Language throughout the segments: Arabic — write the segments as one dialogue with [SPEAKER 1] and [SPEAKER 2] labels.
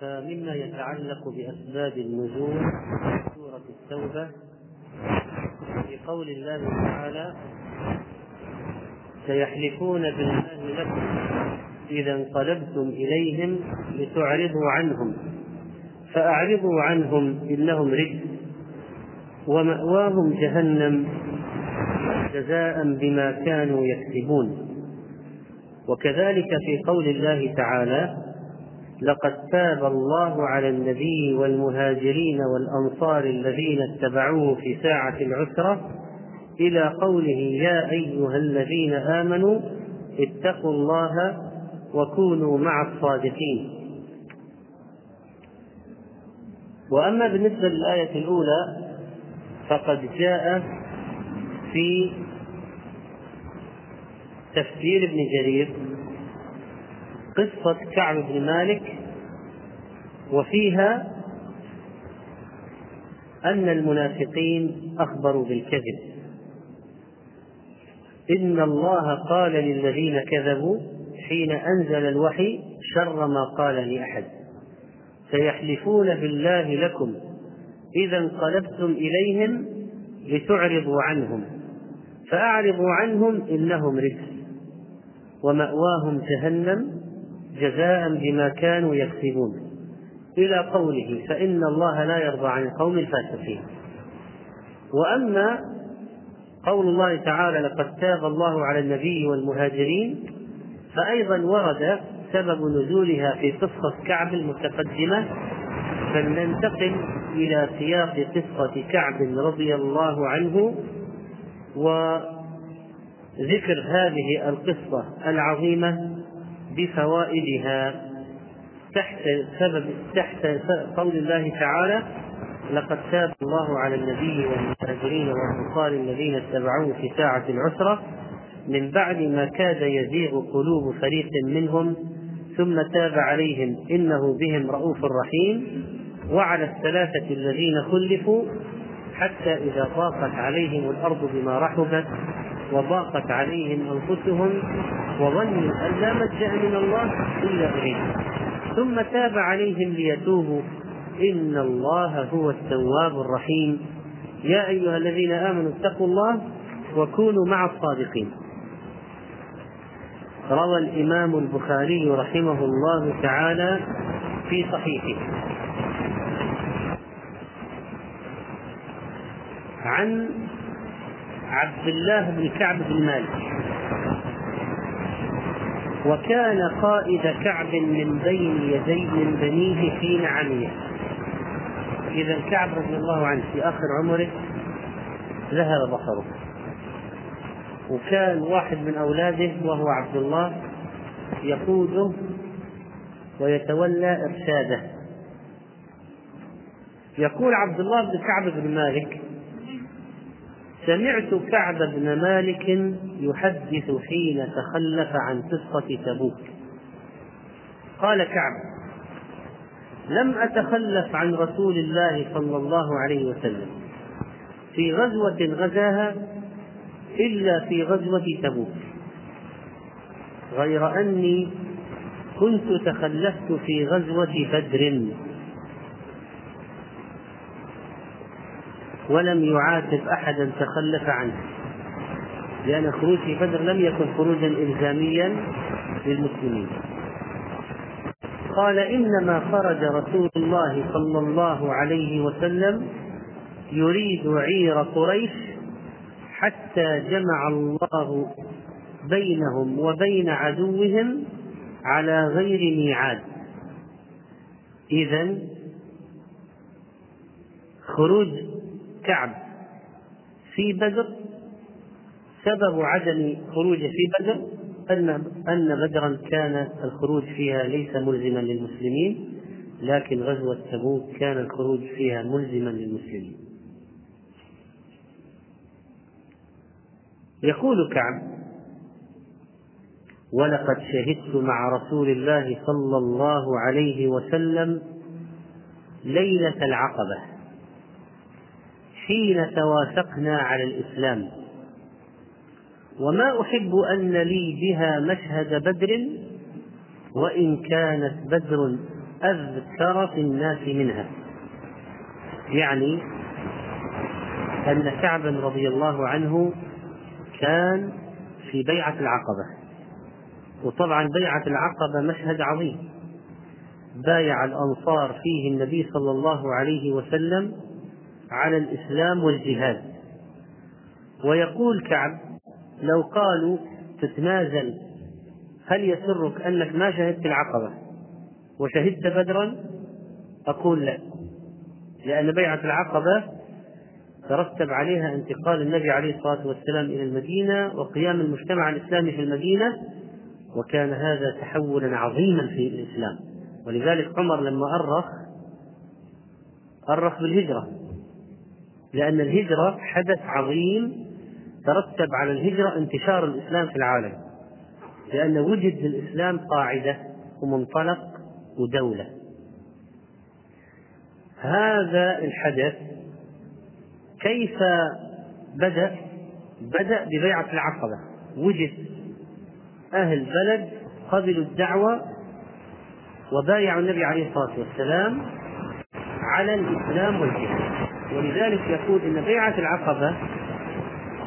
[SPEAKER 1] فمما يتعلق بأسباب النزول سورة التوبة في قول الله تعالى سيحلفون بالله لكم إذا انقلبتم إليهم لتعرضوا عنهم فأعرضوا عنهم إنهم رجس ومأواهم جهنم جزاء بما كانوا يكسبون. وكذلك في قول الله تعالى لقد تاب الله على النبي والمهاجرين والأنصار الذين اتبعوه في ساعة العسرة إلى قوله يا أيها الذين آمنوا اتقوا الله وكونوا مع الصادقين. وأما بالنسبة للآية الأولى فقد جاء في تفسير ابن جرير قصة كعب بن مالك وفيها أن المنافقين أخبروا بالكذب. إن الله قال للذين كذبوا حين أنزل الوحي شر ما قال لأحد. سيحلفون بالله لكم إذا انقلبتم إليهم لتعرضوا عنهم. فأعرضوا عنهم إنهم رجس ومأواهم جهنم. جزاء بما كانوا يكسبون. إلى قوله فإن الله لا يرضى عن القوم الفاسقين. وأما قول الله تعالى لقد تاب الله على النبي والمهاجرين فأيضا ورد سبب نزولها في قصة كعب المتقدمة فلننتقل إلى سياق قصة كعب رضي الله عنه وذكر هذه القصة العظيمة بفوائدها. تحت سبب تحت قول الله تعالى لقد تاب الله على النبي والمهاجرين والأنصار الذين اتبعوه في ساعة العسرة. من بعد ما كاد يزيغ قلوب فريق منهم ثم تاب عليهم. إنه بهم رؤوف رحيم. وعلى الثلاثة الذين خلفوا حتى إذا ضاقت عليهم الأرض بما رحبت وضاقت عليهم أنفسهم وظنوا أن لا ملجأ من الله إلا إليه ثم تاب عليهم ليتوبوا. إن الله هو التواب الرحيم. يا أيها الذين آمنوا اتقوا الله وكونوا مع الصادقين. روى الإمام البخاري رحمه الله تعالى في صحيحه. عن عبد الله بن كعب بن مالك. وكان قائد كعب من بين يدي من بنيه حين عمي إذا كعب رضي الله عنه في آخر عمره ذهب بصره. وكان واحد من أولاده وهو عبد الله يقوده ويتولى إرشاده. يقول عبد الله بن كعب بن مالك سمعت كعب بن مالك يحدث حين تخلف عن قصة تبوك. قال كعب لم أتخلف عن رسول الله صلى الله عليه وسلم في غزوة غزاها إلا في غزوة تبوك. غير أني كنت تخلفت في غزوة بدر. ولم يعاتب أحدا تخلف عنه. لأن خروج في بدر لم يكن خروجا إلزاميا للمسلمين. قال إنما خرج رسول الله صلى الله عليه وسلم يريد عير قريش حتى جمع الله بينهم وبين عدوهم على غير ميعاد. إذا خروج كعب في بدر سبب عدم خروجه في بدر أن أن بدرا كان الخروج فيها ليس ملزما للمسلمين لكن غزوة تبوك كان الخروج فيها ملزما للمسلمين. يقول كعب: ولقد شهدت مع رسول الله صلى الله عليه وسلم ليلة العقبة حين توافقنا على الإسلام. وما أحب أن لي بها مشهد بدر وإن كانت بدر أذكر في الناس منها. يعني أن كعبا رضي الله عنه كان في بيعة العقبة. وطبعا بيعة العقبة مشهد عظيم. بايع الأنصار فيه النبي صلى الله عليه وسلم على الإسلام والجهاد. ويقول كعب لو قالوا تتنازل هل يسرك أنك ما شهدت العقبة وشهدت بدرا؟ أقول لا لأن بيعة العقبة ترتب عليها انتقال النبي عليه الصلاة والسلام إلى المدينة وقيام المجتمع الإسلامي في المدينة وكان هذا تحولا عظيما في الإسلام. ولذلك عمر لما أرخ أرخ بالهجرة. لأن الهجرة حدث عظيم ترتب على الهجرة انتشار الإسلام في العالم لأن وجد للإسلام قاعدة ومنطلق ودولة. هذا الحدث كيف بدأ؟ بدأ ببيعة العقبة. وجد أهل بلد قبلوا الدعوة وبايعوا النبي عليه الصلاة والسلام على الإسلام والجهاد. ولذلك يقول إن بيعة العقبة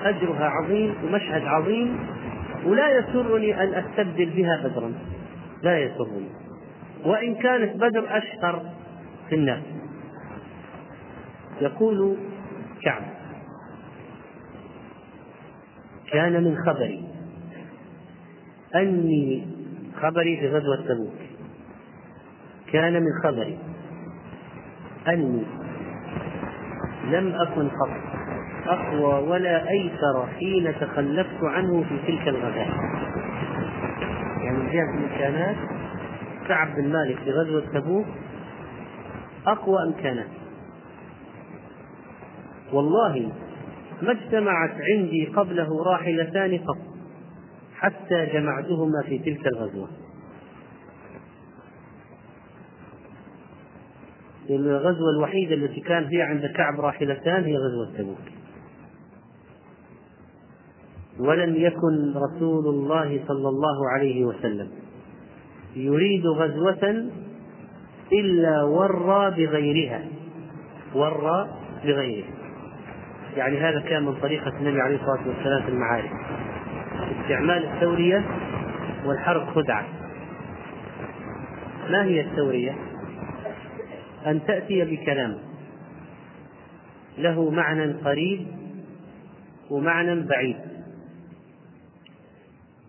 [SPEAKER 1] أجرها عظيم ومشهد عظيم ولا يسرني أن أستبدل بها بدرا. لا يسرني. وإن كانت بدر أشهر في الناس. يقول كعب. كان من خبري. أني خبري في غزوة تبوك. كان من خبري. أني لم أكن قط. أقوى ولا أيسر حين تخلفت عنه في تلك الغزاة. يعني من جهة الإمكانات كعب بن مالك في غزوة تبوك. أقوى إمكانات والله ما اجتمعت عندي قبله راحلتان قط حتى جمعتهما في تلك الغزوة. الغزوة الوحيدة التي كان فيها عند كعب راحلتان هي غزوة تبوك. ولم يكن رسول الله صلى الله عليه وسلم يريد غزوة إلا ورى بغيرها. ورى بغيرها. يعني هذا كان من طريقة النبي عليه الصلاة والسلام في المعارك. استعمال التورية والحرب خدعة. ما هي التورية؟ أن تأتي بكلام له معنى قريب ومعنى بعيد.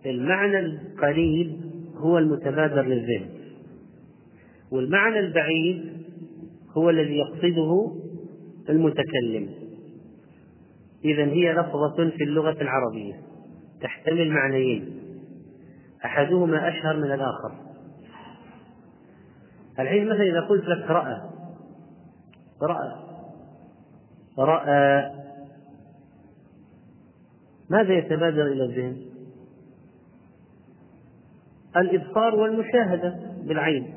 [SPEAKER 1] المعنى القريب هو المتبادر للذهن والمعنى البعيد هو الذي يقصده المتكلم. إذا هي لفظة في اللغة العربية تحتمل معنيين أحدهما أشهر من الآخر. الحين مثلا إذا قلت لك رأى رأى رأى ماذا يتبادر إلى الذهن؟ الإبصار والمشاهدة بالعين.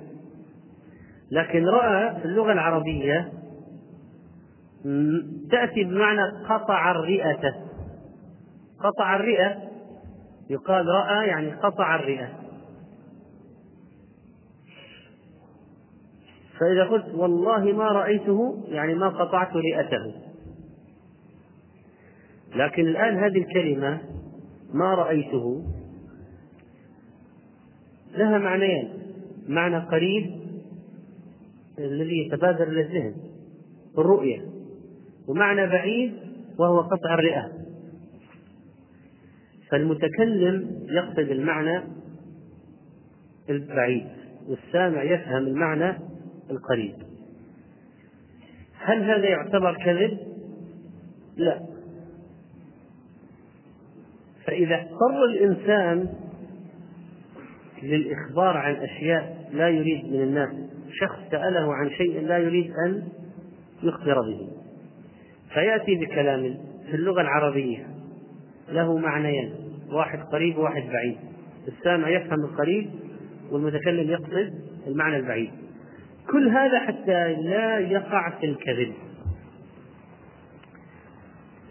[SPEAKER 1] لكن رأى في اللغة العربية تأتي بمعنى قطع الرئة. قطع الرئة يقال رأى يعني قطع الرئة. فإذا قلت والله ما رأيته يعني ما قطعت رئته. لكن الآن هذه الكلمة ما رأيته لها معنيين معنى قريب الذي يتبادر إلى الذهن الرؤية. ومعنى بعيد وهو قطع الرئة. فالمتكلم يقصد المعنى البعيد والسامع يفهم المعنى القريب. هل هذا يعتبر كذب؟ لا. فإذا اضطر الإنسان للإخبار عن أشياء لا يريد من الناس شخص سأله عن شيء لا يريد أن يخبر به. فيأتي بكلام في اللغة العربية له معنيان واحد قريب وواحد بعيد. السامع يفهم القريب والمتكلم يقصد المعنى البعيد. كل هذا حتى لا يقع في الكذب.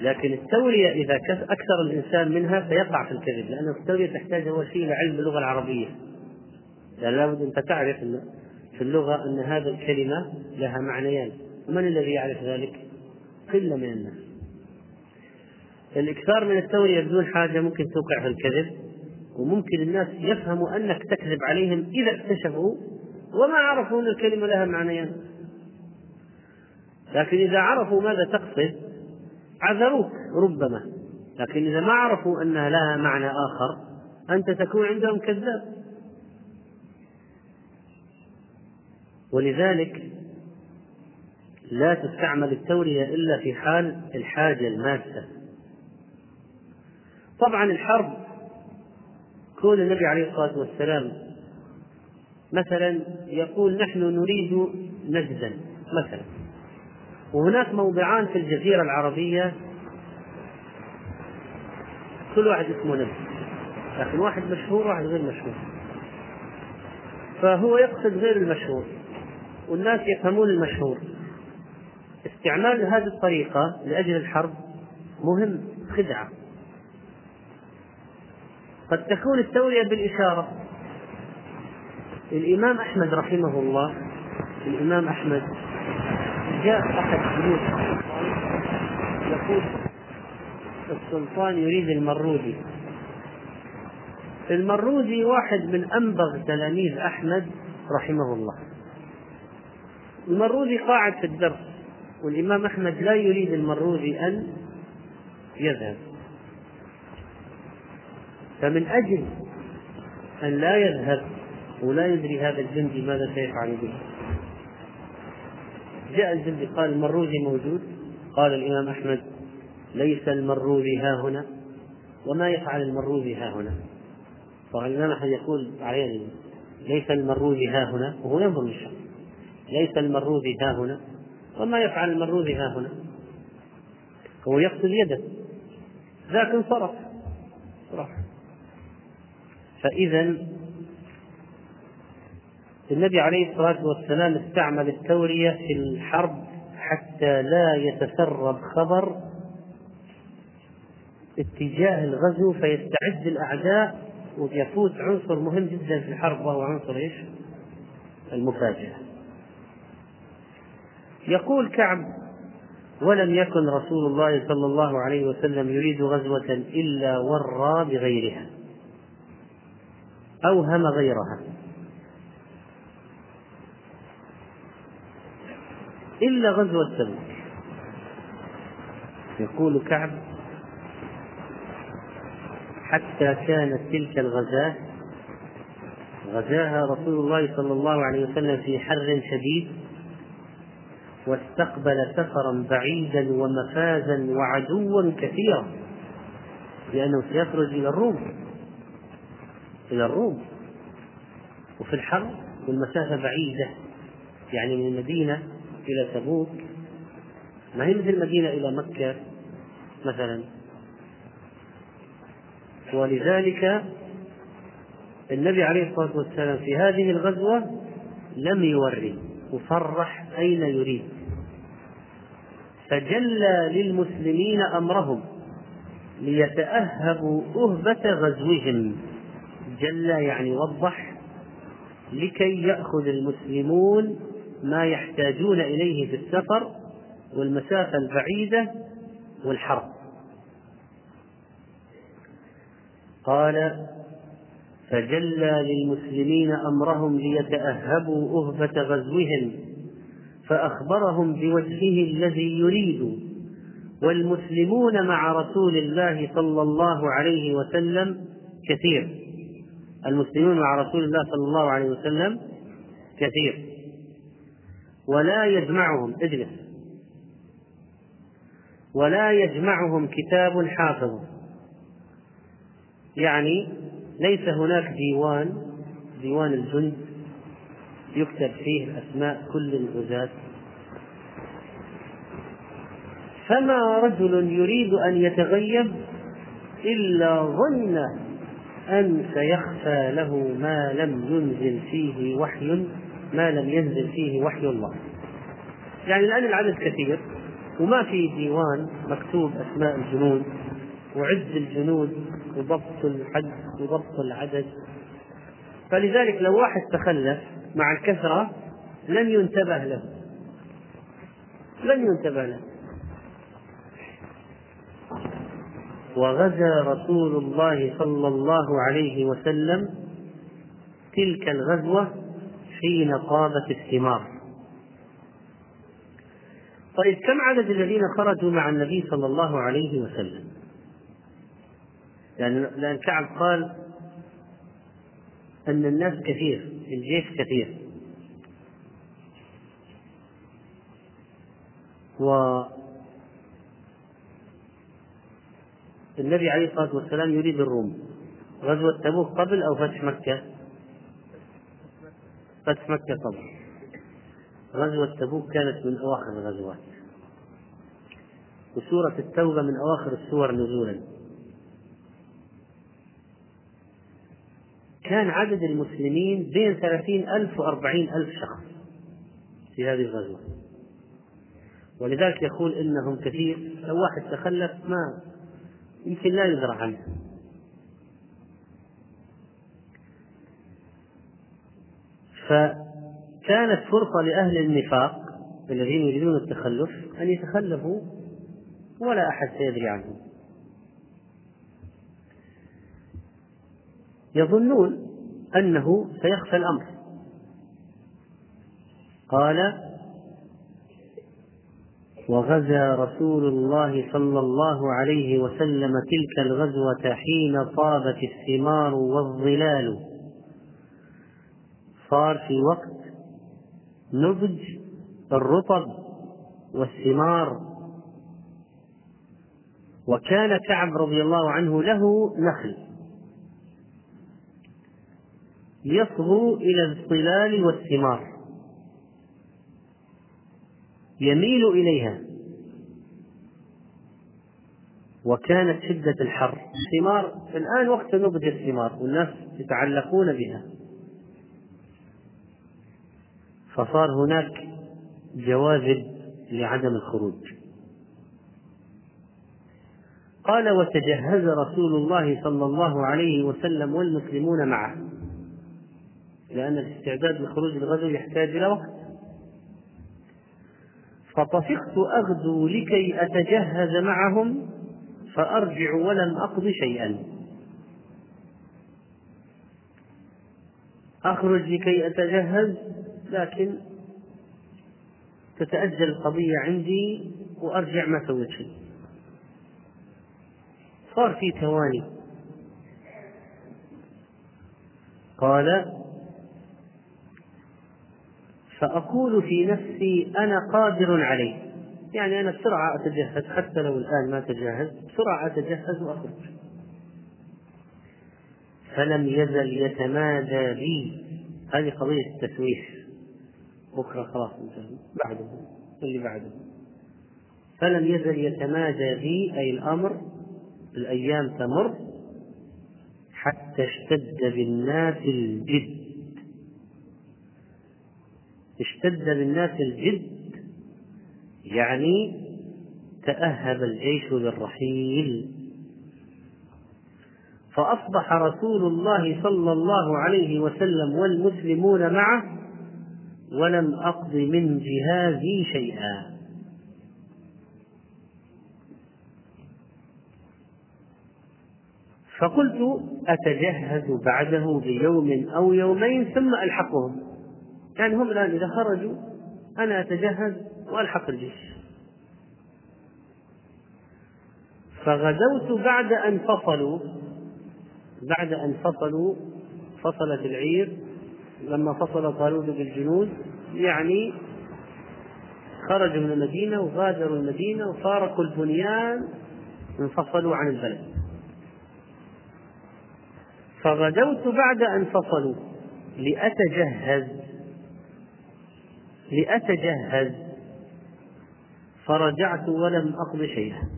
[SPEAKER 1] لكن التورية إذا أكثر الإنسان منها فيقع في الكذب لأن التورية تحتاج أول شيء إلى علم اللغة العربية. لأن لابد أنت تعرف في اللغة أن هذه الكلمة لها معنيان. من الذي يعرف ذلك؟ قلة من الناس. الإكثار من التورية بدون حاجة ممكن توقع في الكذب وممكن الناس يفهموا أنك تكذب عليهم إذا اكتشفوا وما عرفوا أن الكلمة لها معنيان. لكن إذا عرفوا ماذا تقصد عذروك ربما. لكن إذا ما عرفوا أنها لها معنى آخر أنت تكون عندهم كذاب. ولذلك لا تستعمل التورية إلا في حال الحاجة الماسة طبعا الحرب كون النبي عليه الصلاة والسلام مثلا يقول نحن نريد نجدا مثلا. وهناك موضعان في الجزيرة العربية. كل واحد اسمه نجد لكن واحد مشهور واحد غير مشهور. فهو يقصد غير المشهور والناس يفهمون المشهور. استعمال هذه الطريقة لأجل الحرب مهم خدعة. قد تكون التورية بالإشارة الإمام أحمد رحمه الله الإمام أحمد جاء أحد جنود يقول السلطان يريد المرودي. المرودي واحد من أنبغ تلاميذ أحمد رحمه الله. المرودي قاعد في الدرس والإمام أحمد لا يريد المرودي أن يذهب. فمن أجل أن لا يذهب ولا يدري هذا الجندي ماذا سيفعل به. جاء الجندي قال المروزي موجود. قال الإمام أحمد ليس المروزي ها هنا وما يفعل المروزي ها هنا. طبعا الإمام أحمد يقول عيني ليس المروزي ها هنا وهو ينظر للشخص. ليس المروزي ها هنا وما يفعل المروزي ها هنا. هو يقصد يده. ذاك انصرف. راح فإذا النبي عليه الصلاة والسلام استعمل التورية في الحرب حتى لا يتسرب خبر اتجاه الغزو فيستعد الأعداء ويفوت عنصر مهم جدا في الحرب وهو عنصر إيش؟ المفاجأة. يقول كعب: ولم يكن رسول الله صلى الله عليه وسلم يريد غزوة إلا ورى بغيرها. أوهم غيرها إلا غزوة تبوك يقول كعب حتى كانت تلك الغزاة غزاها رسول الله صلى الله عليه وسلم في حر شديد واستقبل سفرا بعيدا ومفازا وعدوا كثيرا لأنه سيخرج إلى الروم. إلى الروم. وفي الحر والمسافة بعيدة يعني من المدينة إلى تبوك. ما هي مثل المدينة إلى مكة مثلا؟ ولذلك النبي عليه الصلاة والسلام في هذه الغزوة لم يوري وصرح أين يريد. فجلى للمسلمين أمرهم ليتأهبوا أهبة غزوهم. جلى يعني وضح لكي يأخذ المسلمون ما يحتاجون إليه في السفر والمسافة البعيدة والحرب. قال فجلى للمسلمين أمرهم ليتأهبوا أهبة غزوهم فأخبرهم بوجهه الذي يريد. والمسلمون مع رسول الله صلى الله عليه وسلم كثير. المسلمون مع رسول الله صلى الله عليه وسلم كثير. ولا يجمعهم اجلس. ولا يجمعهم كتاب حافظ. يعني ليس هناك ديوان ديوان الجند يكتب فيه أسماء كل الغزاة فما رجل يريد أن يتغيب إلا ظن أن سيخفى له ما لم ينزل فيه وحي. ما لم ينزل فيه وحي الله. يعني الآن العدد كثير وما في ديوان مكتوب أسماء الجنود وعد الجنود وضبط الحد وضبط العدد. فلذلك لو واحد تخلف مع الكثرة لم ينتبه له. لم ينتبه له. وغزا رسول الله صلى الله عليه وسلم تلك الغزوة حين طابت الثمار. طيب كم عدد الذين خرجوا مع النبي صلى الله عليه وسلم؟ لأن لأن كعب قال أن الناس كثير الجيش كثير. و النبي عليه الصلاة والسلام يريد الروم. غزوة تبوك قبل أو فتح مكة؟ فتح مكة قبل غزوة تبوك كانت من أواخر الغزوات. وسورة التوبة من أواخر السور نزولا. كان عدد المسلمين بين ثلاثين ألف وأربعين ألف شخص في هذه الغزوة. ولذلك يقول إنهم كثير. لو واحد تخلف ما يمكن لا يدرى عنه. فكانت فرصة لأهل النفاق الذين يريدون التخلف أن يتخلفوا ولا أحد سيدري عنهم. يظنون أنه سيخفى الأمر. قال وغزا رسول الله صلى الله عليه وسلم تلك الغزوة حين طابت الثمار والظلال. صار في وقت نضج الرطب والثمار. وكان كعب رضي الله عنه له نخل يصغو إلى الظلال والثمار يميل إليها. وكانت شدة الحر. الثمار الآن وقت نضج الثمار والناس يتعلقون بها. فصار هناك جواذب لعدم الخروج. قال وتجهز رسول الله صلى الله عليه وسلم والمسلمون معه لأن الاستعداد لخروج الغزو يحتاج إلى وقت. فطفقت أغدو لكي أتجهز معهم فأرجع ولم أقض شيئا. أخرج لكي أتجهز؟ لكن تتأجل القضية عندي وأرجع ما سويت شيء. صار في تواني. قال فأقول في نفسي أنا قادر عليه. يعني أنا بسرعة أتجهز حتى لو الآن ما تجهز بسرعة أتجهز وأخرج. فلم يزل يتمادى بي. هذه قضية التسويف. بكرة خلاص بعده. اللي بعده. فلم يزل يتمادى بي أي الأمر الأيام تمر حتى اشتد بالناس الجد. اشتد بالناس الجد يعني تأهب الجيش للرحيل فأصبح رسول الله صلى الله عليه وسلم والمسلمون معه ولم أقض من جهازي شيئا. فقلت أتجهز بعده بيوم أو يومين ثم ألحقهم. يعني هم الآن إذا خرجوا أنا أتجهز وألحق الجيش. فغزوت بعد أن فصلوا بعد أن فصلوا فصلت العير لما فصل طالوت بالجنود يعني خرجوا من المدينة وغادروا المدينة وفارقوا البنيان انفصلوا عن البلد. فغدوت بعد أن فصلوا. لأتجهز. لأتجهز. فرجعت ولم أقض شيئا.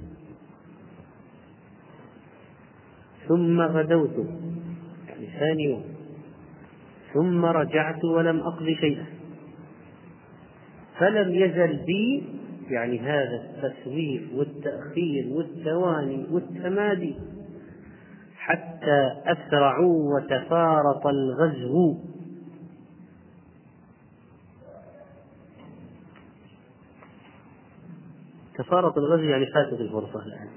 [SPEAKER 1] ثم غدوت يعني ثاني يوم. ثم رجعت ولم أقض شيئا. فلم يزل بي يعني هذا التسويف والتأخير والتواني والتمادي حتى أسرعوا وتفارط الغزو. تفارط الغزو يعني فاتت الفرصة الآن.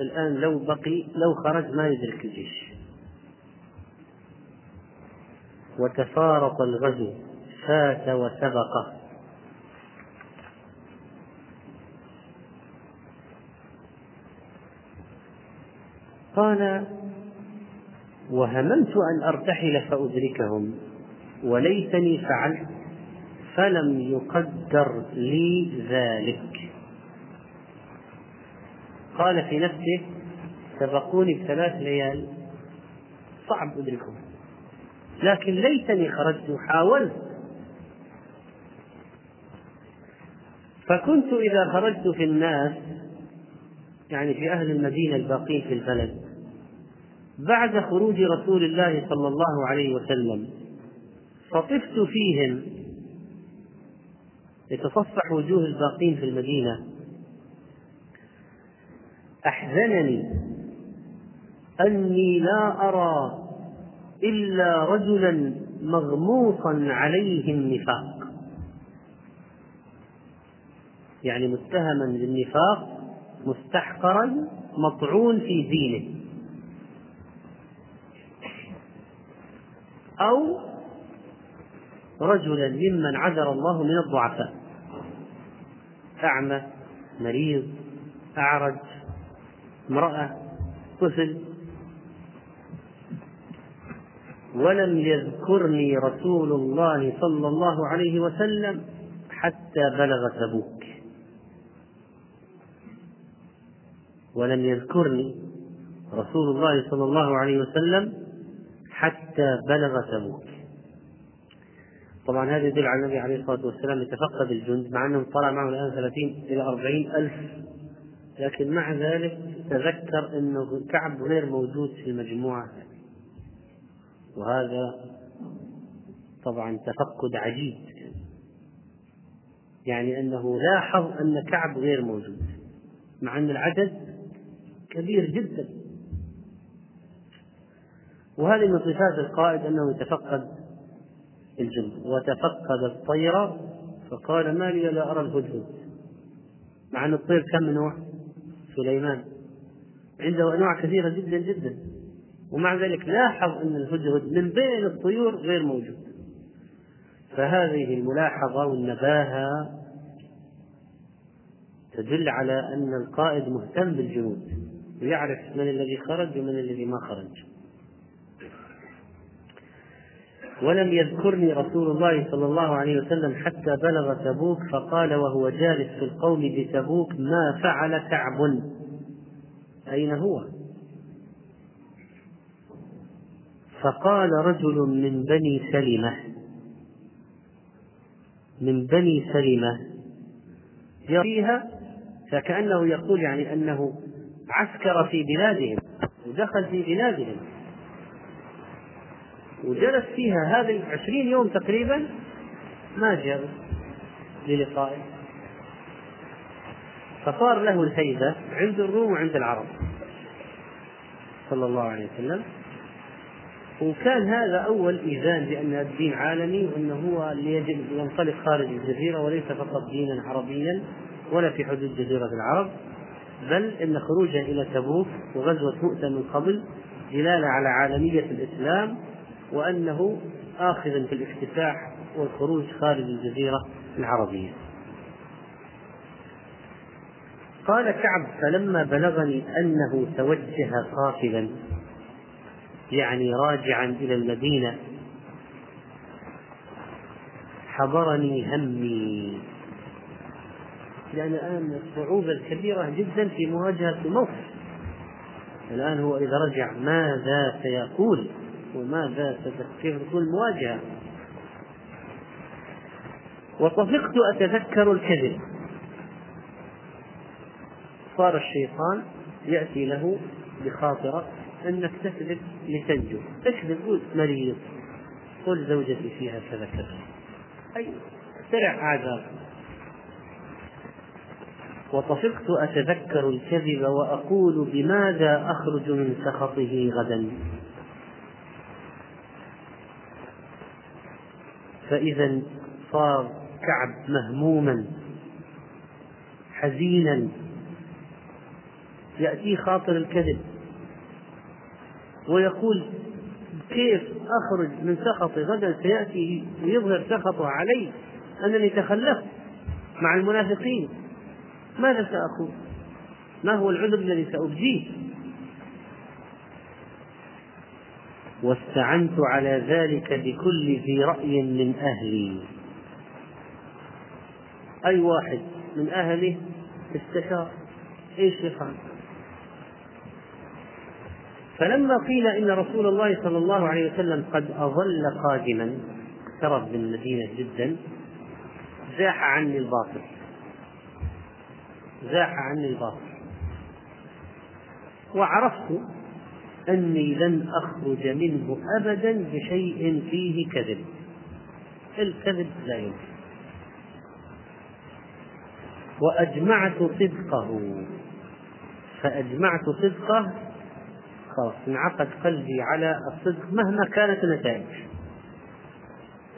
[SPEAKER 1] الآن لو بقي لو خرج ما يدرك الجيش. وتفارق الغزو فات وسبق. قال وهممت أن أرتحل فأدركهم وليتني فعلت فلم يقدر لي ذلك. قال في نفسه سبقوني بثلاث ليال صعب أدركهم. لكن ليتني خرجت وحاولت. فكنت إذا خرجت في الناس يعني في أهل المدينة الباقين في البلد بعد خروج رسول الله صلى الله عليه وسلم فطفت فيهم يتصفح وجوه الباقين في المدينة. أحزنني أني لا أرى إلا رجلا مغموصا عليه النفاق. يعني متهما بالنفاق مستحقرا مطعون في دينه. أو رجلا ممن عذر الله من الضعفاء. أعمى مريض أعرج امرأة طفل ولم يذكرني رسول الله صلى الله عليه وسلم حتى بلغ تبوك. ولم يذكرني رسول الله صلى الله عليه وسلم حتى بلغ تبوك. طبعا هذا يدل على النبي عليه الصلاة والسلام يتفقد الجند مع أنه طلع معه الآن ثلاثين إلى أربعين ألف. لكن مع ذلك تذكر أنه كعب غير موجود في المجموعة. وهذا طبعا تفقد عجيب. يعني أنه لاحظ أن كعب غير موجود مع أن العدد كبير جدا. وهذه من صفات القائد أنه يتفقد الجند. وتفقد الطير فقال ما لي لا أرى الهدهد. مع أن الطير كم نوع؟ سليمان. عنده أنواع كثيرة جدا جدا. ومع ذلك لاحظ أن الهدهد من بين الطيور غير موجود. فهذه الملاحظة والنباهة تدل على أن القائد مهتم بالجنود ويعرف من الذي خرج ومن الذي ما خرج. ولم يذكرني رسول الله صلى الله عليه وسلم حتى بلغ تبوك فقال وهو جالس في القوم بتبوك ما فعل كعب؟ أين هو؟ فقال رجل من بني سلمة من بني سلمة فيها؟ فكأنه يقول يعني أنه عسكر في بلادهم ودخل في بلادهم وجلس فيها هذه عشرين يوم تقريبا ما جاء للقائه فصار له الهيبة عند الروم وعند العرب صلى الله عليه وسلم. وكان هذا أول إيذان بأن الدين عالمي وأنه هو اللي يجب ينطلق خارج الجزيرة وليس فقط دينا عربيا ولا في حدود جزيرة العرب بل إن خروجه إلى تبوك وغزوة مؤتة من قبل دلالة على عالمية الإسلام وأنه آخذ في الافتتاح والخروج خارج الجزيرة العربية. قال كعب فلما بلغني أنه توجه قافلا يعني راجعا إلى المدينة. حضرني همي. لأن الآن الصعوبة الكبيرة جدا في مواجهة الموقف. الآن هو إذا رجع ماذا سيقول؟ وماذا كيف تكون المواجهة وطفقت أتذكر الكذب. صار الشيطان يأتي له بخاطرة أنك تكذب لتنجو. تكذب قول مريض. قل زوجتي فيها كذا كذا. أي اخترع أعذار وطفقت أتذكر الكذب وأقول بماذا أخرج من سخطه غدا؟ فإذا صار كعب مهموما حزينا يأتي خاطر الكذب. ويقول كيف أخرج من سخطي غدا سيأتي ليظهر سخطه علي؟ أنني تخلفت مع المنافقين. ماذا سأقول؟ ما هو العذر الذي سأبديه؟ واستعنت على ذلك بكل ذي رأي من أهلي. أي واحد من أهله استشار. إيش يفعل؟ فلما قيل إن رسول الله صلى الله عليه وسلم قد أظل قادما اقترب من المدينة جدا زاح عني الباطل. زاح عني الباطل. وعرفت أني لن أخرج منه أبدا بشيء فيه كذب. الكذب لا يمكن. وأجمعت صدقه. فأجمعت صدقه خلاص انعقد قلبي على الصدق مهما كانت النتائج.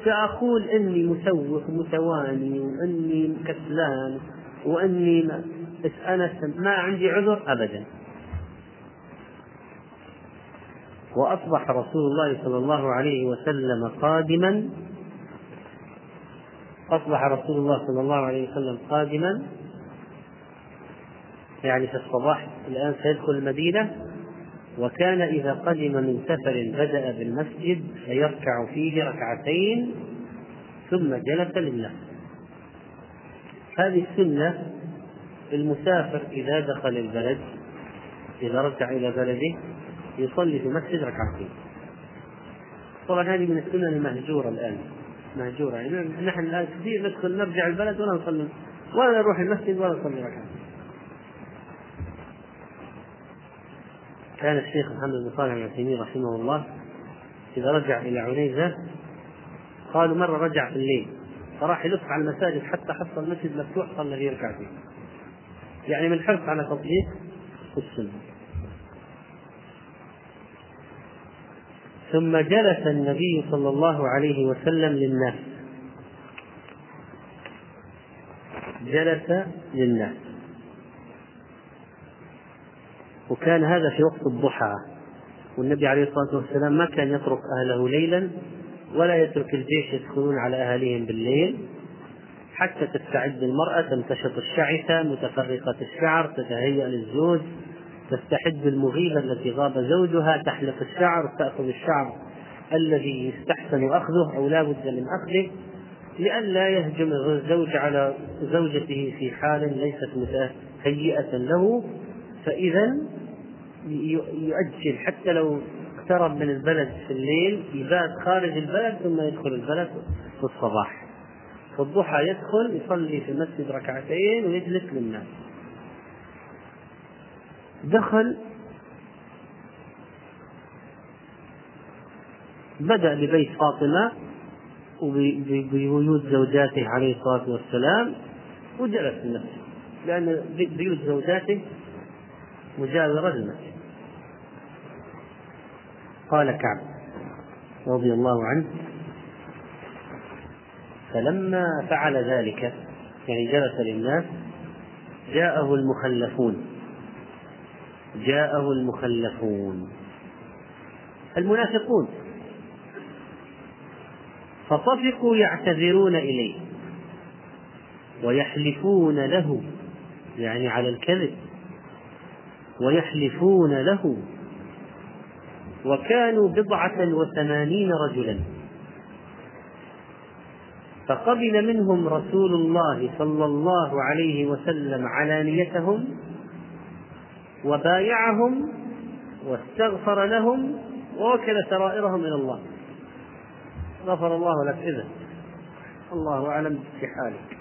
[SPEAKER 1] سأقول إني مسوف متواني وإني كسلان وإني ما أنا ما عندي عذر أبدا. وأصبح رسول الله صلى الله عليه وسلم قادما. أصبح رسول الله صلى الله عليه وسلم قادما. يعني في الصباح الآن سيدخل المدينة. وكان إذا قدم من سفر بدأ بالمسجد فيركع فيه ركعتين ثم جلس لله. هذه السنة المسافر إذا دخل البلد إذا رجع إلى بلده يصلي في المسجد ركعتين. طبعا هذه من السنن المهجورة الآن. مهجورة. يعني نحن الآن كثير ندخل نرجع البلد ولا نصلي. ولا نروح المسجد ولا نصلي ركعتين. كان الشيخ محمد بن صالح العثيمين رحمه الله إذا رجع إلى عنيزة قالوا مرة رجع في الليل فراح يلف على المساجد حتى حصل المسجد مفتوح صلى فيه ركعتين. يعني من حرص على تطبيق السنة. ثم جلس النبي صلى الله عليه وسلم للناس. جلس للناس. وكان هذا في وقت الضحى والنبي عليه الصلاة والسلام ما كان يترك أهله ليلا ولا يترك الجيش يدخلون على أهاليهم بالليل حتى تستعد المرأة تمتشط الشعثة متفرقة الشعر تتهيأ للزوج تستحد بالمغيبة التي غاب زوجها تحلق الشعر تأخذ الشعر الذي يستحسن أخذه أو لا بد من أخذه لئلا يهجم الزوج على زوجته في حال ليست متهيئة له فإذا يؤجل حتى لو اقترب من البلد في الليل يبات خارج البلد ثم يدخل البلد في الصباح. في الضحى يدخل يصلي في المسجد ركعتين ويجلس للناس. دخل بدأ ببيت فاطمة وببيوت زوجاته عليه الصلاة والسلام وجلس في المسجد. لأن بيوت زوجاته مجاورة للمسجد. قال كعب رضي الله عنه فلما فعل ذلك يعني جلس للناس جاءه المخلفون جاءه المخلفون المنافقون فطفقوا يعتذرون إليه ويحلفون له يعني على الكذب ويحلفون له وكانوا بضعة وثمانين رجلا. فقبل منهم رسول الله صلى الله عليه وسلم علانيتهم وبايعهم واستغفر لهم ووكل سرائرهم إلى الله. غفر الله لك اذا الله أعلم بحالك.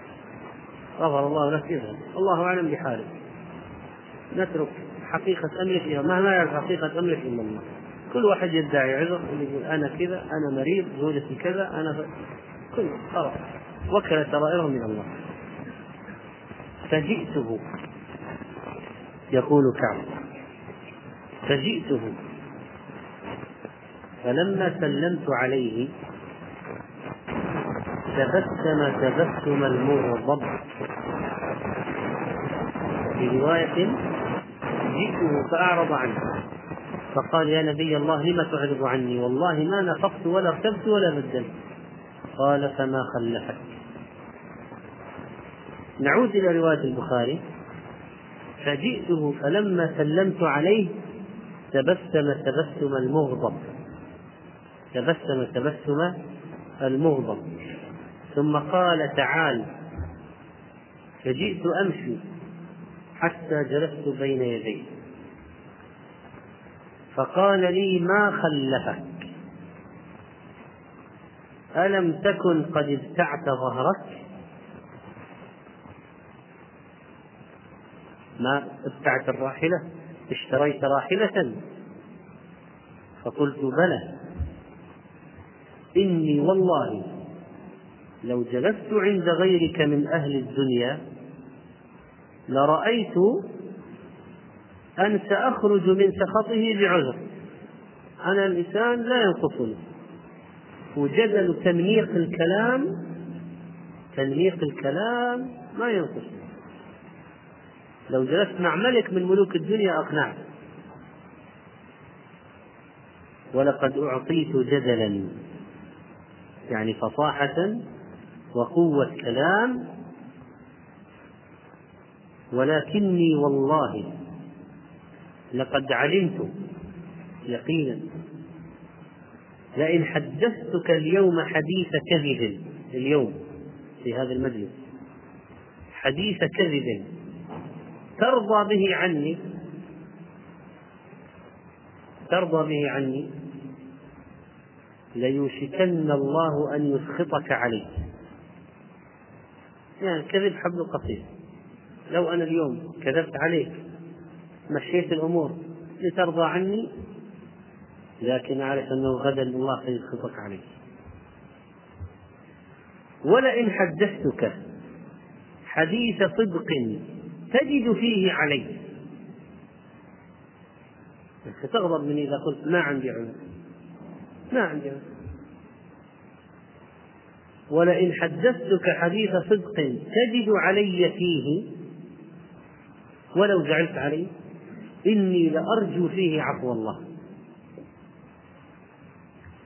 [SPEAKER 1] غفر الله لك اذا الله أعلم بحالك. نترك حقيقة أمرك ما ما يعرف حقيقة أمرك إلا الله. كل واحد يدعي عذر يقول أنا كذا أنا مريض زوجتي كذا أنا ف... كل خلاص. وكل سرائرهم من الله. فجئته. يقول كعب. فجئته. فلما سلمت عليه تبسم تبسم المغضب. في رواية جئته فأعرض عنه. فقال يا نبي الله لم تعرض عني؟ والله ما نفقت ولا ارتبت ولا بدلت. قال فما خلفك. نعود إلى رواية البخاري. فجئته فلما سلمت عليه تبسم تبسم المغضب. تبسم تبسم المغضب. ثم قال تعال. فجئت أمشي حتى جلست بين يديه. فقال لي ما خلفك؟ ألم تكن قد ابتعت ظهرك؟ ما ابتعت الراحلة؟ اشتريت راحلة. فقلت بلى. إني والله لو جلست عند غيرك من أهل الدنيا لرأيت أن سأخرج من سخطه بعذر. أنا الإنسان لا ينقصني. وجدل تنميق الكلام تنميق الكلام ما ينقصني. لو جلست مع ملك من ملوك الدنيا أقنعت. ولقد أعطيت جدلا يعني فصاحة وقوة كلام. ولكني والله لقد علمت يقينا لئن حدثتك اليوم حديث كذب اليوم في هذا المجلس. حديث كذب ترضى به عني ترضى به عني ليوشكن الله أن يسخطك عليه. يعني كذب حبل قصير. لو أنا اليوم كذبت عليك مشيت الأمور. لترضى عني لكن أعرف أنه غدا الله سيسخطك عليه ولئن حدثتك حديث صدق تجد فيه علي. ستغضب مني إذا قلت ما عندي عذر ما عندي عذر ولئن حدثتك حديث صدق تجد علي فيه ولو زعلت علي. إني لأرجو فيه عفو الله.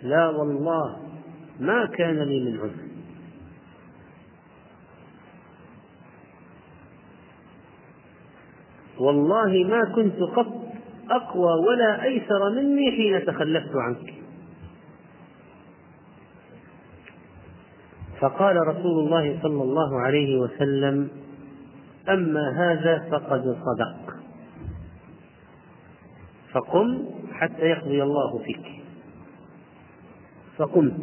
[SPEAKER 1] لا والله ما كان لي من عذر. والله ما كنت قط أقوى ولا أيسر مني حين تخلفت عنك. فقال رسول الله صلى الله عليه وسلم أما هذا فقد صدق. فقم حتى يقضي الله فيك. فقمت.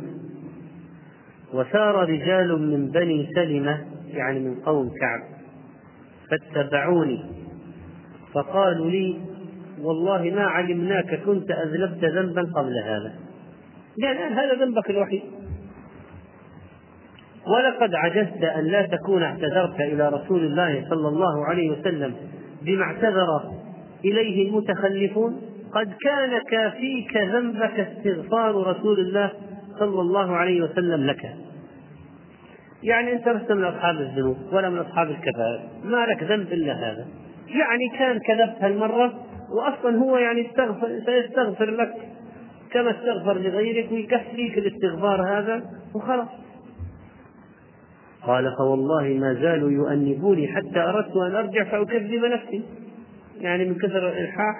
[SPEAKER 1] وسار رجال من بني سلمة يعني من قوم كعب فاتبعوني. فقالوا لي والله ما علمناك كنت أذنبت ذنبا قبل هذا. قال هذا ذنبك الوحيد. ولقد عجزت أن لا تكون اعتذرت إلى رسول الله صلى الله عليه وسلم بما اعتذر إليه المتخلفون قد كان كافيك ذنبك استغفار رسول الله صلى الله عليه وسلم لك. يعني أنت لست من أصحاب الذنوب ولا من أصحاب الكبائر ما لك ذنب إلا هذا. يعني كان كذبت هالمرة وأصلا هو يعني استغفر سيستغفر لك كما استغفر لغيرك ويكفيك الاستغفار هذا وخلاص. قال فوالله ما زالوا يؤنبوني حتى أردت أن أرجع فأكذب نفسي. يعني من كثر الإلحاح.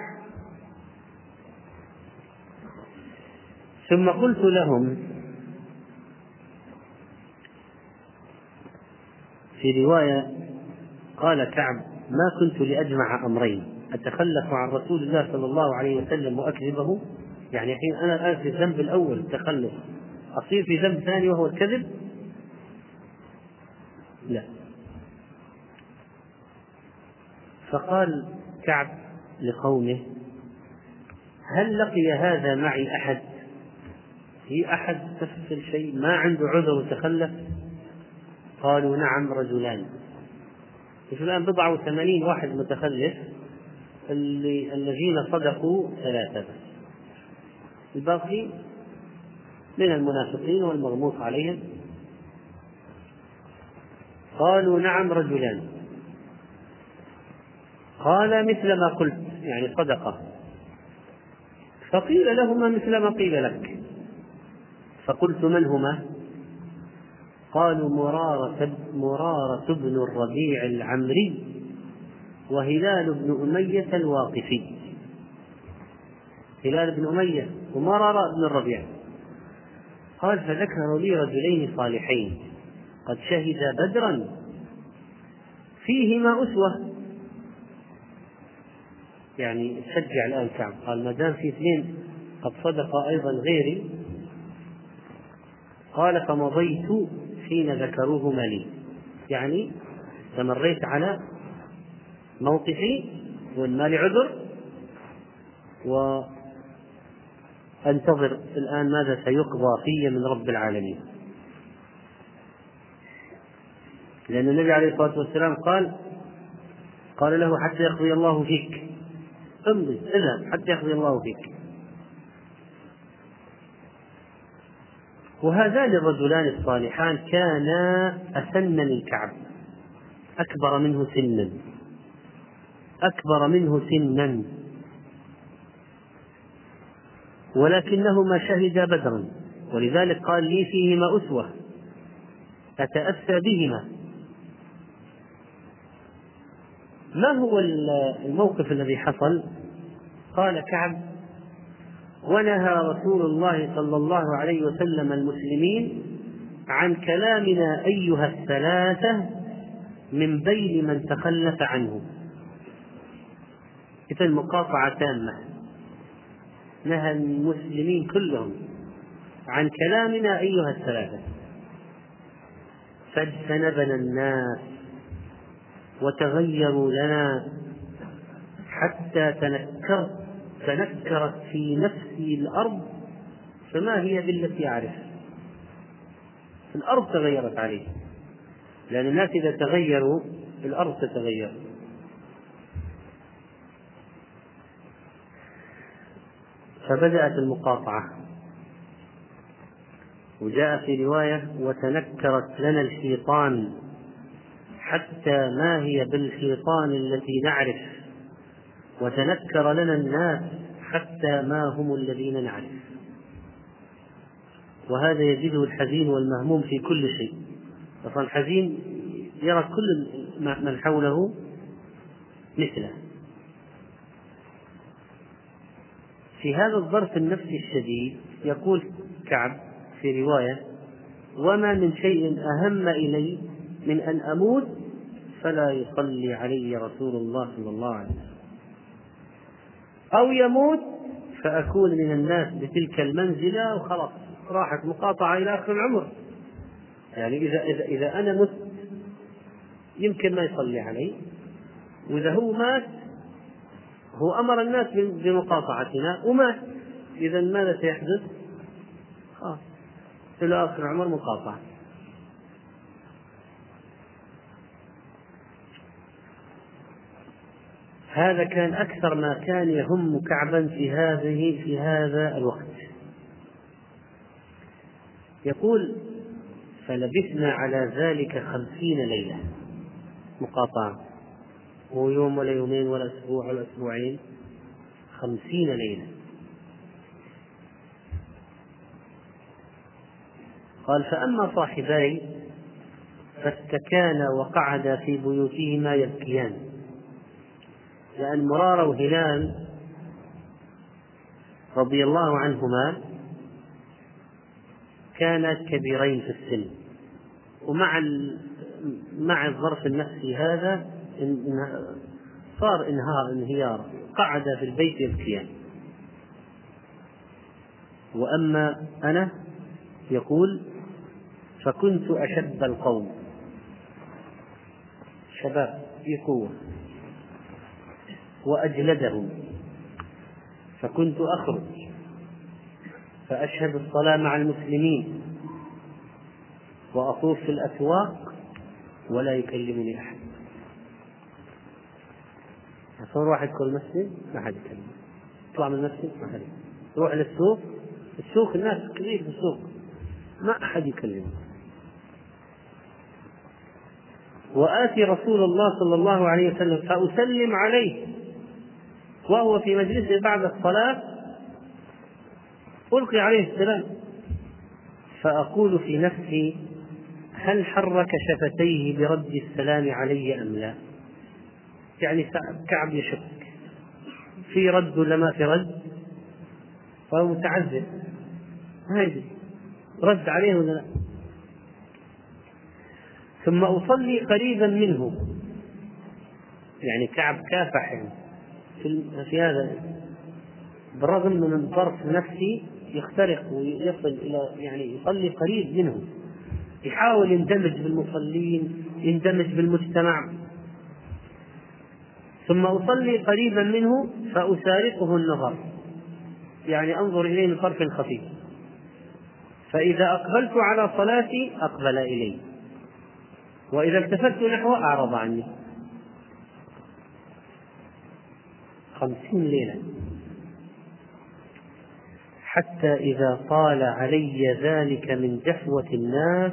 [SPEAKER 1] ثم قلت لهم في رواية قال كعب ما كنت لأجمع أمرين أتخلف عن رسول الله صلى الله عليه وسلم وأكذبه؟ يعني حين أنا الآن في الذنب الأول التخلف. أصير في ذنب ثاني وهو الكذب؟ لا. فقال كعب لقومه. هل لقي هذا معي أحد؟ في أحد نفس الشيء؟ ما عنده عذر وتخلف؟ قالوا نعم رجلان. في الآن بضعة وثمانين واحد متخلف. اللي الذين صدقوا ثلاثة. الباقي من المنافقين والمغموس عليهم. قالوا نعم رجلان. قال مثل ما قلت يعني صدقة. فقيل لهما مثل ما قيل لك. فقلت من هما؟ قالوا مرارة مرارة بن الربيع العمري وهلال بن أمية الواقفي. هلال بن أمية ومرارة بن الربيع. قال فذكروا لي رجلين صالحين قد شهدا بدرا فيهما أسوة. يعني شجع الآن كعب. قال ما دام في اثنين قد صدق أيضا غيري. قال فمضيت حين ذكروهما لي. يعني تمريت على موقفي وإن ما لي عذر وأنتظر الآن ماذا سيقضى في من رب العالمين. لأن النبي عليه الصلاة والسلام قال قال له حتى يقضي الله فيك. امضي. اذهب حتى يقضي الله فيك. وهذان الرجلان الصالحان كانا أسن من كعب. أكبر منه سنا. أكبر منه سنا. ولكنهما شهدا بدرا. ولذلك قال لي فيهما أسوة. أتأسى بهما. ما هو الموقف الذي حصل؟ قال كعب ونهى رسول الله صلى الله عليه وسلم المسلمين عن كلامنا أيها الثلاثة من بين من تخلف عنه. إذا مقاطعة تامة. نهى المسلمين كلهم عن كلامنا أيها الثلاثة. فاجتنبنا الناس. وتغيروا لنا حتى تنكرت تنكرت في نفسي الأرض فما هي بالتي أعرف؟ الأرض تغيرت عليه لأن الناس إذا تغيروا الأرض تتغير. فبدأت المقاطعة. وجاء في رواية وتنكرت لنا الشيطان حتى ما هي بالشيطان التي نعرف. وتنكر لنا الناس حتى ما هم الذين نعرف. وهذا يجده الحزين والمهموم في كل شيء. أصلا الحزين يرى كل من حوله مثله. في هذا الظرف النفسي الشديد يقول كعب في رواية وما من شيء أهم إلي من أن أموت فلا يصلي علي رسول الله صلى الله عليه وسلم. أو يموت فأكون من الناس بتلك المنزلة وخلاص راحت مقاطعة إلى آخر العمر. يعني إذا إذا إذا أنا مت يمكن ما يصلي علي. وإذا هو مات هو أمر الناس بمقاطعتنا ومات. إذا ماذا سيحدث؟ خلاص إلى آخر العمر مقاطعة. هذا كان أكثر ما كان يهم كعبا في هذه في هذا الوقت. يقول فلبثنا على ذلك خمسين ليلة. مقاطعة. مو يوم ولا يومين ولا أسبوع ولا أسبوعين. خمسين ليلة. قال فأما صاحباي فاستكانا وقعدا في بيوتهما يبكيان. لأن مرارة وهلال رضي الله عنهما كانا كبيرين في السن. ومع مع الظرف النفسي هذا صار إنهار انهيار قعد في البيت يبكيان. وأما أنا يقول فكنت أشب القوم. شباب في قوة. وأجلدهم فكنت أخرج. فأشهد الصلاة مع المسلمين. وأطوف في الأسواق ولا يكلمني أحد. صار واحد يدخل المسجد ما حد يكلمه يطلع من المسجد؟ ما حد. يروح للسوق؟ السوق الناس كثير في السوق. ما أحد يكلمه وآتي رسول الله صلى الله عليه وسلم فأسلم عليه. وهو في مجلسه بعد الصلاة ألقي عليه السلام فأقول في نفسي هل حرك شفتيه برد السلام علي أم لا؟ يعني كعب يشك في رد ولا ما في رد؟ فهو متعذب ما يدري رد عليه ولا لا؟ ثم أصلي قريبا منه يعني كعب كافح يعني في هذا. بالرغم من الظرف النفسي يخترق ويصل إلى يعني يصلي قريب منه يحاول يندمج بالمصلين يندمج بالمجتمع. ثم أصلي قريبا منه فأسارقه النظر. يعني أنظر إليه من طرف خفيف. فإذا أقبلت على صلاتي أقبل الي وإذا التفت نحوه أعرض عني. خمسين ليلة. حتى إذا طال علي ذلك من جفوة الناس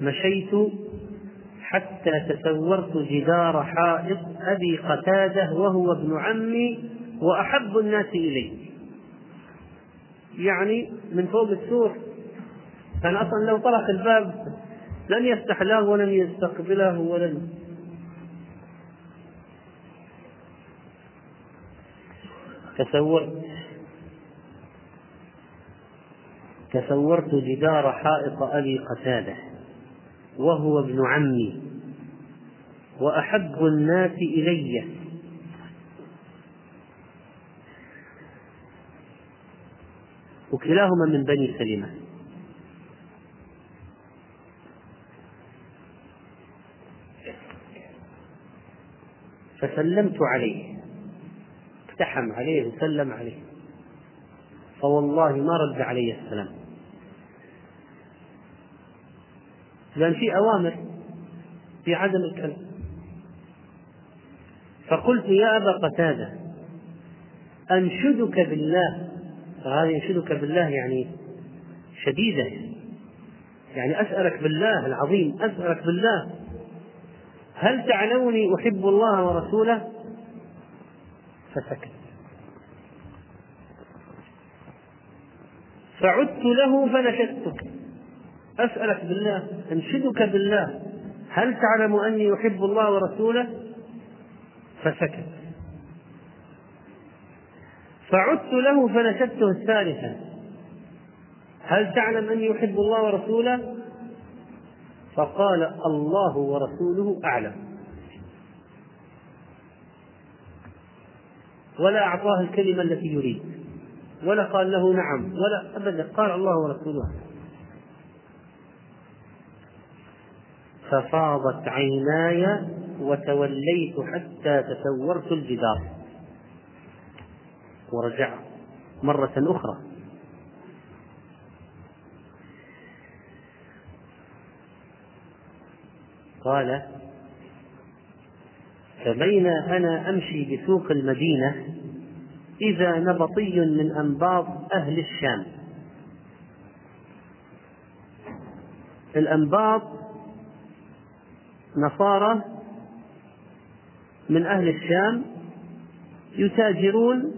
[SPEAKER 1] مشيت حتى تسورت جدار حائط أبي قتادة وهو ابن عمي وأحب الناس إلي. يعني من فوق السور. كان أصلا لو طرق الباب لن يفتح له ولن يستقبله ولن تسورت تصورت جدار حائط أبي قتادة وهو ابن عمي وأحب الناس إلي. وكلاهما من بني سلمة. فسلمت عليه. اقتحم عليه وسلم عليه. فوالله ما رد علي السلام. لأن في أوامر في عدم الكلام. فقلت يا أبا قتادة أنشدك بالله. فهذه أنشدك بالله يعني شديدة. يعني أسألك بالله العظيم أسألك بالله. هل تعلمني أحب الله ورسوله؟ فسكت فعدت له فنشدتك. أسألك بالله أنشدك بالله. هل تعلم أني أحب الله ورسوله؟ فسكت. فعدت له فنشدته الثالثة. هل تعلم أني أحب الله ورسوله؟ فقال الله ورسوله أعلم. ولا أعطاه الكلمة التي يريد. ولا قال له نعم. ولا أبدا. قال الله ورسوله. ففاضت عيناي وتوليت حتى تسورت الجدار. ورجع مرة أخرى. قال فبين أنا أمشي بسوق المدينة إذا نبطي من أنباط أهل الشام. الأنباط نصارى من أهل الشام يتاجرون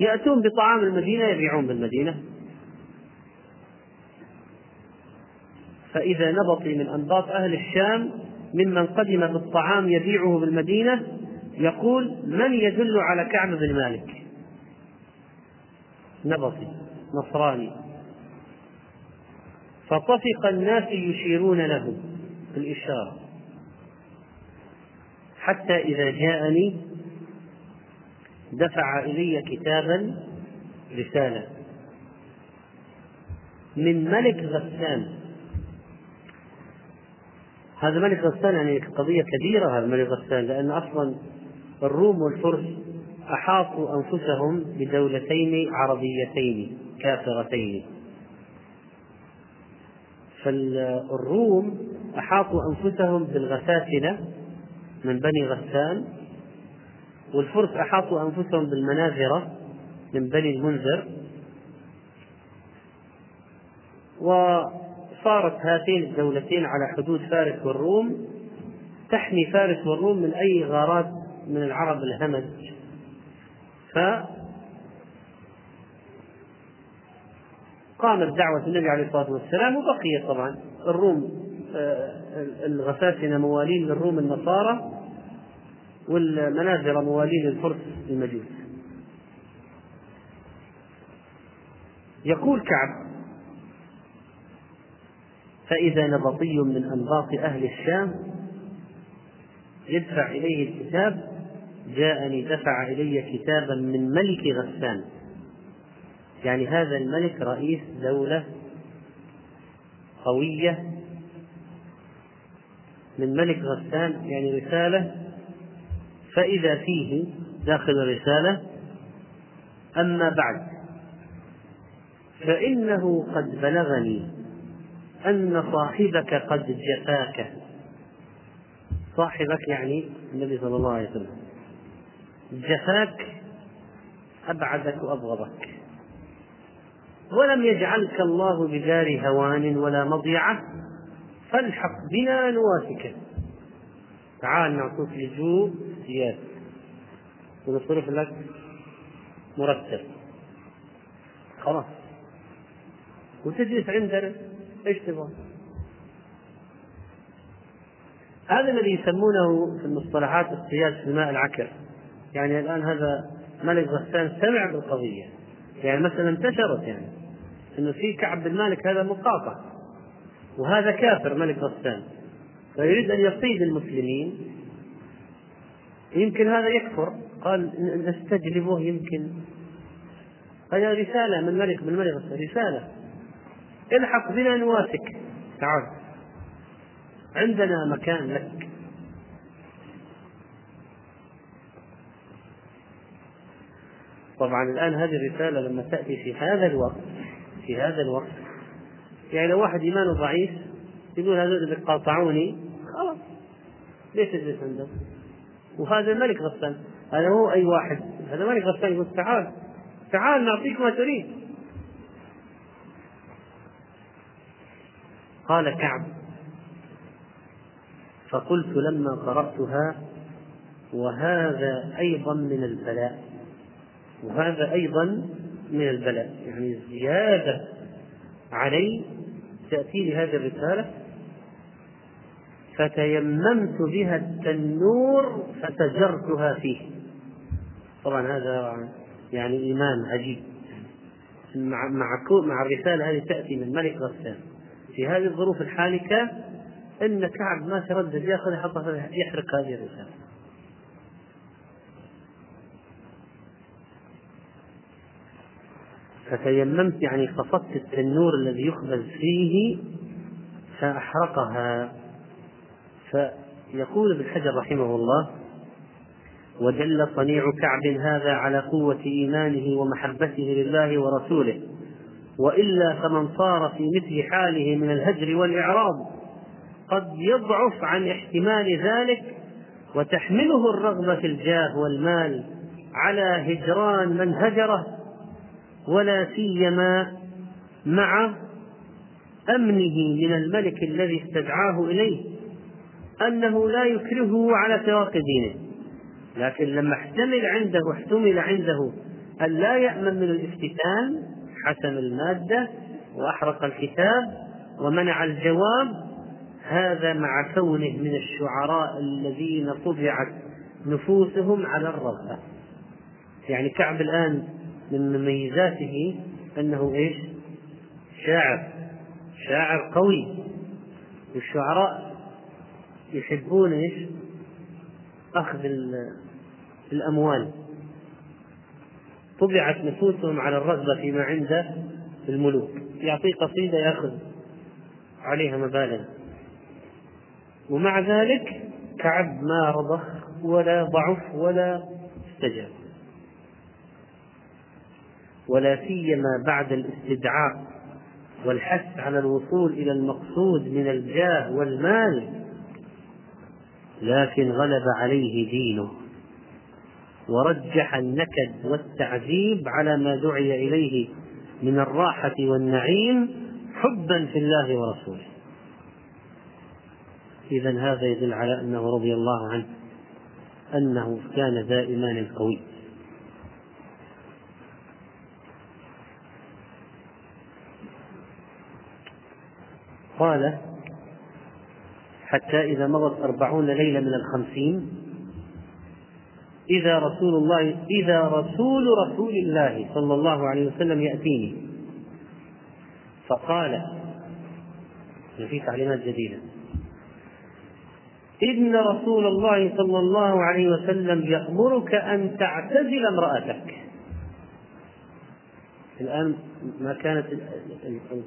[SPEAKER 1] يأتون بطعام المدينة يبيعون بالمدينة. فإذا نبطي من أنباط أهل الشام ممن قدم بالطعام يبيعه بالمدينة يقول من يدل على كعب بن مالك؟ نبطي نصراني. فطفق الناس يشيرون له بالإشارة حتى إذا جاءني دفع إلي كتابا رسالة. من ملك غسان. هذا ملك غسان يعني قضية كبيرة هذا ملك غسان لأن أصلا الروم والفرس أحاطوا أنفسهم بدولتين عربيتين كافرتين. فالروم أحاطوا أنفسهم بالغساسنة من بني غسان والفرس أحاطوا أنفسهم بالمناذرة من بني المنذر. وصارت هاتين الدولتين على حدود فارس والروم تحمي فارس والروم من أي غارات من العرب الهمج. ف قامت دعوة النبي عليه الصلاة والسلام وبقي طبعا. الروم آه، الغساسنة موالين للروم النصارى والمنازل موالين للفرس المجوس يقول كعب فإذا نبطي من أنباط أهل الشام يدفع إليه الكتاب. جاءني دفع إلي كتابا من ملك غسان. يعني هذا الملك رئيس دولة قوية. من ملك غسان يعني رسالة. فإذا فيه داخل الرسالة أما بعد فإنه قد بلغني أن صاحبك قد جفاك. صاحبك يعني النبي صلى الله عليه وسلم. جفاك أبعدك وأبغضك. ولم يجعلك الله بدار هوان ولا مضيعة. فالحق بنا نواسك تعال نعطوك لجوء زيادة. ونصرف لك مرتب. خلاص. وتجلس عندنا إيش تبغى؟ هذا الذي يسمونه في المصطلحات الصياد في الماء العكر. يعني الآن هذا ملك غسان سمع بالقضية. يعني مثلا انتشرت يعني إنه في كعب بن مالك هذا مقاطع. وهذا كافر ملك غسان. فيريد أن يصيد المسلمين. يمكن هذا يكفر. قال نستجلبه يمكن. هذه رسالة من ملك من ملك رسالة. الحق بنا نواسك تعال. عندنا مكان لك. طبعا الآن هذه الرسالة لما تأتي في هذا الوقت في هذا الوقت يعني لو واحد إيمانه ضعيف يقول هذول اللي قاطعوني خلاص. ليش تجلس عندهم؟ وهذا الملك غسان هذا هو أي واحد. هذا ملك غسان يقول تعال تعال نعطيك ما تريد. قال كعب فقلت لما قرأتها وهذا أيضا من البلاء وهذا أيضا من البلاء. يعني زيادة علي تأتيني هذه الرسالة فتيممت بها التنور فسجرتها فيه. طبعا هذا يعني إيمان عجيب. مع مع مع الرسالة هذه تأتي من ملك غسان. في هذه الظروف الحالكة إن كعب ما تردد ياخذ يحطها يحرق هذه الرسالة. فتيممت يعني قصدت التنور الذي يخبز فيه فأحرقها. فيقول ابن حجر رحمه الله ودل صنيع كعب هذا على قوة إيمانه ومحبته لله ورسوله. وإلا فمن صار في مثل حاله من الهجر والإعراض قد يضعف عن احتمال ذلك وتحمله الرغبة في الجاه والمال على هجران من هجره ولا سيما مع أمنه من الملك الذي استدعاه إليه أنه لا يكرهه على فراق دينه. لكن لما احتمل عنده احتمل عنده أن لا يأمن من الافتتان حسم المادة وأحرق الكتاب ومنع الجواب هذا مع كونه من الشعراء الذين طبعت نفوسهم على الرغبة. يعني كعب الآن من مميزاته أنه إيش؟ شاعر شاعر قوي. والشعراء يحبون إيش؟ أخذ الأموال. طبعت نفوسهم على الرغبة فيما عند الملوك. يعطيه قصيدة يأخذ عليها مبالغ. ومع ذلك كعب ما رضخ ولا ضعف ولا استجاب. ولا سيما بعد الاستدعاء والحث على الوصول إلى المقصود من الجاه والمال لكن غلب عليه دينه. ورجح النكد والتعذيب على ما دعي إليه من الراحة والنعيم حبا في الله ورسوله. إذا هذا يدل على أنه رضي الله عنه أنه كان ذا إيمان قوي. قال حتى إذا مضت أربعون ليلة من الخمسين إذا رسول الله إذا رسول رسول الله صلى الله عليه وسلم يأتيني. فقال في تعليمات جديدة. إن رسول الله صلى الله عليه وسلم يأمرك أن تعتزل امرأتك. الآن ما كانت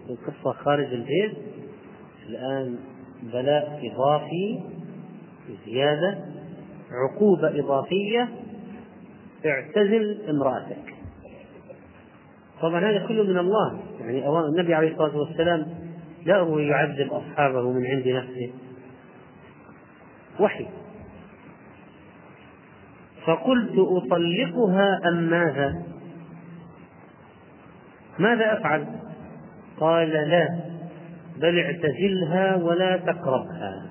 [SPEAKER 1] القصة خارج البيت الآن بلاء إضافي زيادة. عقوبة إضافية اعتزل امرأتك. طبعا هذا كله من الله. يعني النبي عليه الصلاة والسلام لا هو يعذب أصحابه من عند نفسه. وحي. فقلت أطلقها أم ماذا؟ ماذا أفعل؟ قال لا بل اعتزلها ولا تقربها.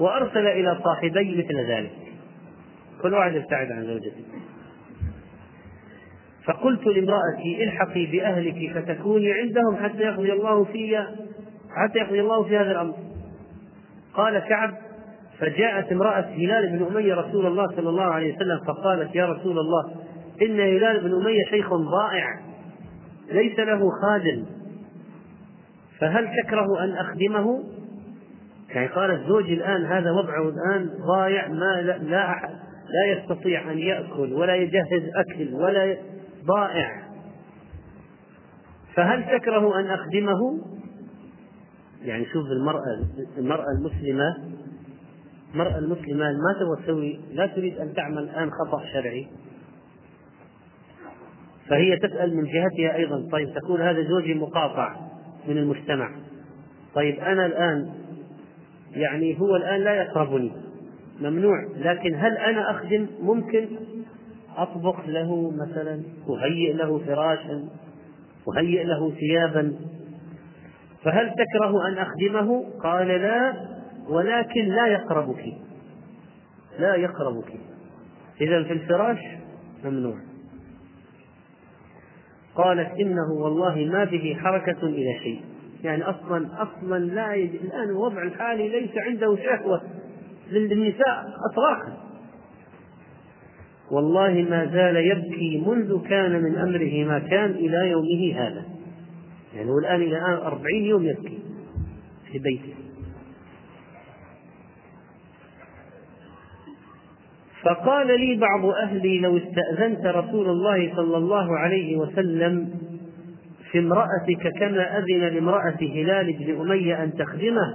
[SPEAKER 1] وأرسل إلى صاحبي مثل ذلك. كل واحد يبتعد عن زوجته. فقلت لامرأتي الحقي بأهلك فتكوني عندهم حتى يقضي الله في حتى يقضي الله في هذا الأمر. قال كعب فجاءت امرأة هلال بن أمية رسول الله صلى الله عليه وسلم فقالت يا رسول الله إن هلال بن أمية شيخ ضائع ليس له خادم فهل تكره أن أخدمه؟ يعني قال الزوج الآن هذا وضعه الآن ضايع ما لا, لا, لا يستطيع أن يأكل ولا يجهز أكل ولا ضائع. فهل تكره أن أخدمه؟ يعني شوف المرأة المرأة المسلمة المرأة المسلمة ما تسوي لا تريد أن تعمل الآن خطأ شرعي. فهي تسأل من جهتها أيضا طيب تقول هذا زوجي مقاطع من المجتمع. طيب أنا الآن يعني هو الآن لا يقربني. ممنوع. لكن هل أنا أخدم؟ ممكن. أطبخ له مثلا. أهيئ له فراشا. أهيئ له ثيابا. فهل تكره أن أخدمه؟ قال لا. ولكن لا يقربك. لا يقربك. إذا في الفراش ممنوع. قالت إنه والله ما به حركة إلى شيء. يعني أصلا أصلا لا يجب الآن الوضع الحالي ليس عنده شهوة للنساء أطلاقا. والله ما زال يبكي منذ كان من أمره ما كان إلى يومه هذا. يعني هو الآن إلى الآن أربعين يوم يبكي في بيته. فقال لي بعض أهلي لو استأذنت رسول الله صلى الله عليه وسلم في امرأتك كما أذن لامرأة هلال بن أمية أن تخدمه؟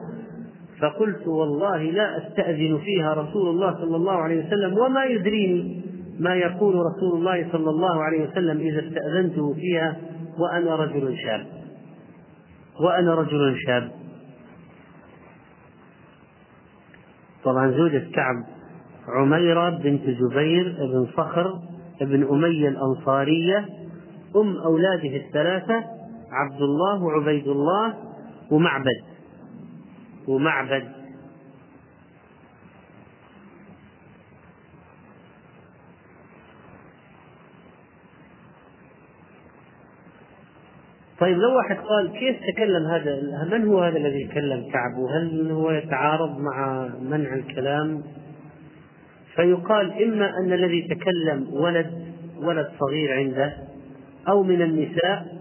[SPEAKER 1] فقلت والله لا أستأذن فيها رسول الله صلى الله عليه وسلم وما يدريني ما يقول رسول الله صلى الله عليه وسلم إذا استأذنته فيها وأنا رجل شاب. وأنا رجل شاب. طبعا زوجة كعب عميرة بنت جبير بن صخر بن أمية الأنصارية أم أولاده الثلاثة عبد الله وعبيد الله ومعبد. ومعبد. طيب لو واحد قال كيف تكلم هذا من هو هذا الذي يتكلم كعب؟ وهل هو يتعارض مع منع الكلام؟ فيقال إما أن الذي تكلم ولد ولد صغير عنده أو من النساء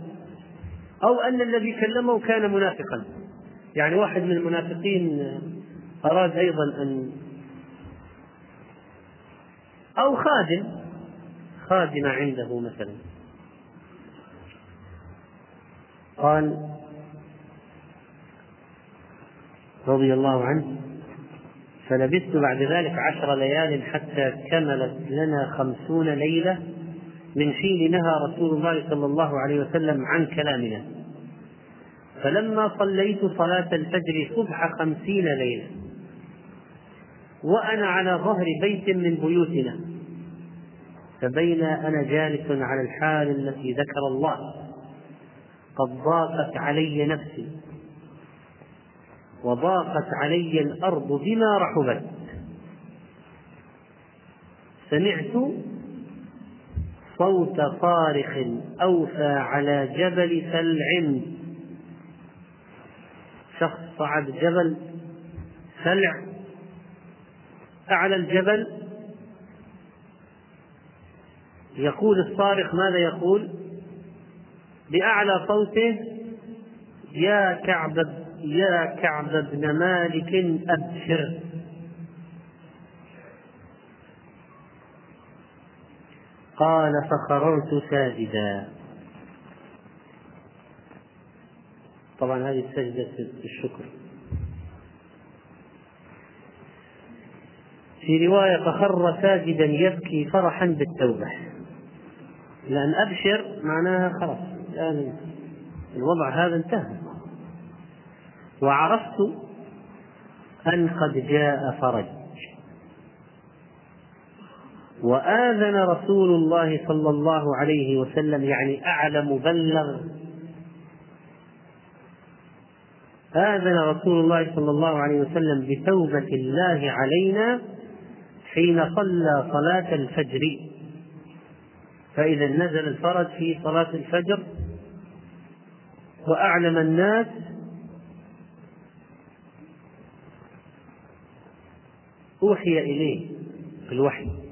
[SPEAKER 1] أو أن الذي كلمه كان منافقا. يعني واحد من المنافقين أراد أيضا أن أو خادم خادمة عنده مثلا. قال رضي الله عنه فلبثت بعد ذلك عشر ليال حتى كملت لنا خمسون ليلة من حين نهى رسول الله صلى الله عليه وسلم عن كلامنا. فلما صليت صلاة الفجر صبح خمسين ليلة وأنا على ظهر بيت من بيوتنا فبين أنا جالس على الحال التي ذكر الله قد ضاقت علي نفسي وضاقت علي الأرض بما رحبت. سمعت صوت صارخ أوفى على جبل سلع شخص صعد جبل سلع أعلى الجبل. يقول الصارخ ماذا يقول؟ بأعلى صوته يا كعب يا كعب بن مالك أبشر. قال فخررت ساجدا. طبعا هذه سجدة الشكر. في رواية فخر ساجدا يبكي فرحا بالتوبة. لأن أبشر معناها خلاص يعني الوضع هذا انتهى. وعرفت أن قد جاء فرج. وآذن رسول الله صلى الله عليه وسلم يعني أعلم بلغ. آذن رسول الله صلى الله عليه وسلم بتوبة الله علينا حين صلى صلاة الفجر. فإذا نزل الفرج في صلاة الفجر وأعلم الناس أوحي إليه بالوحي.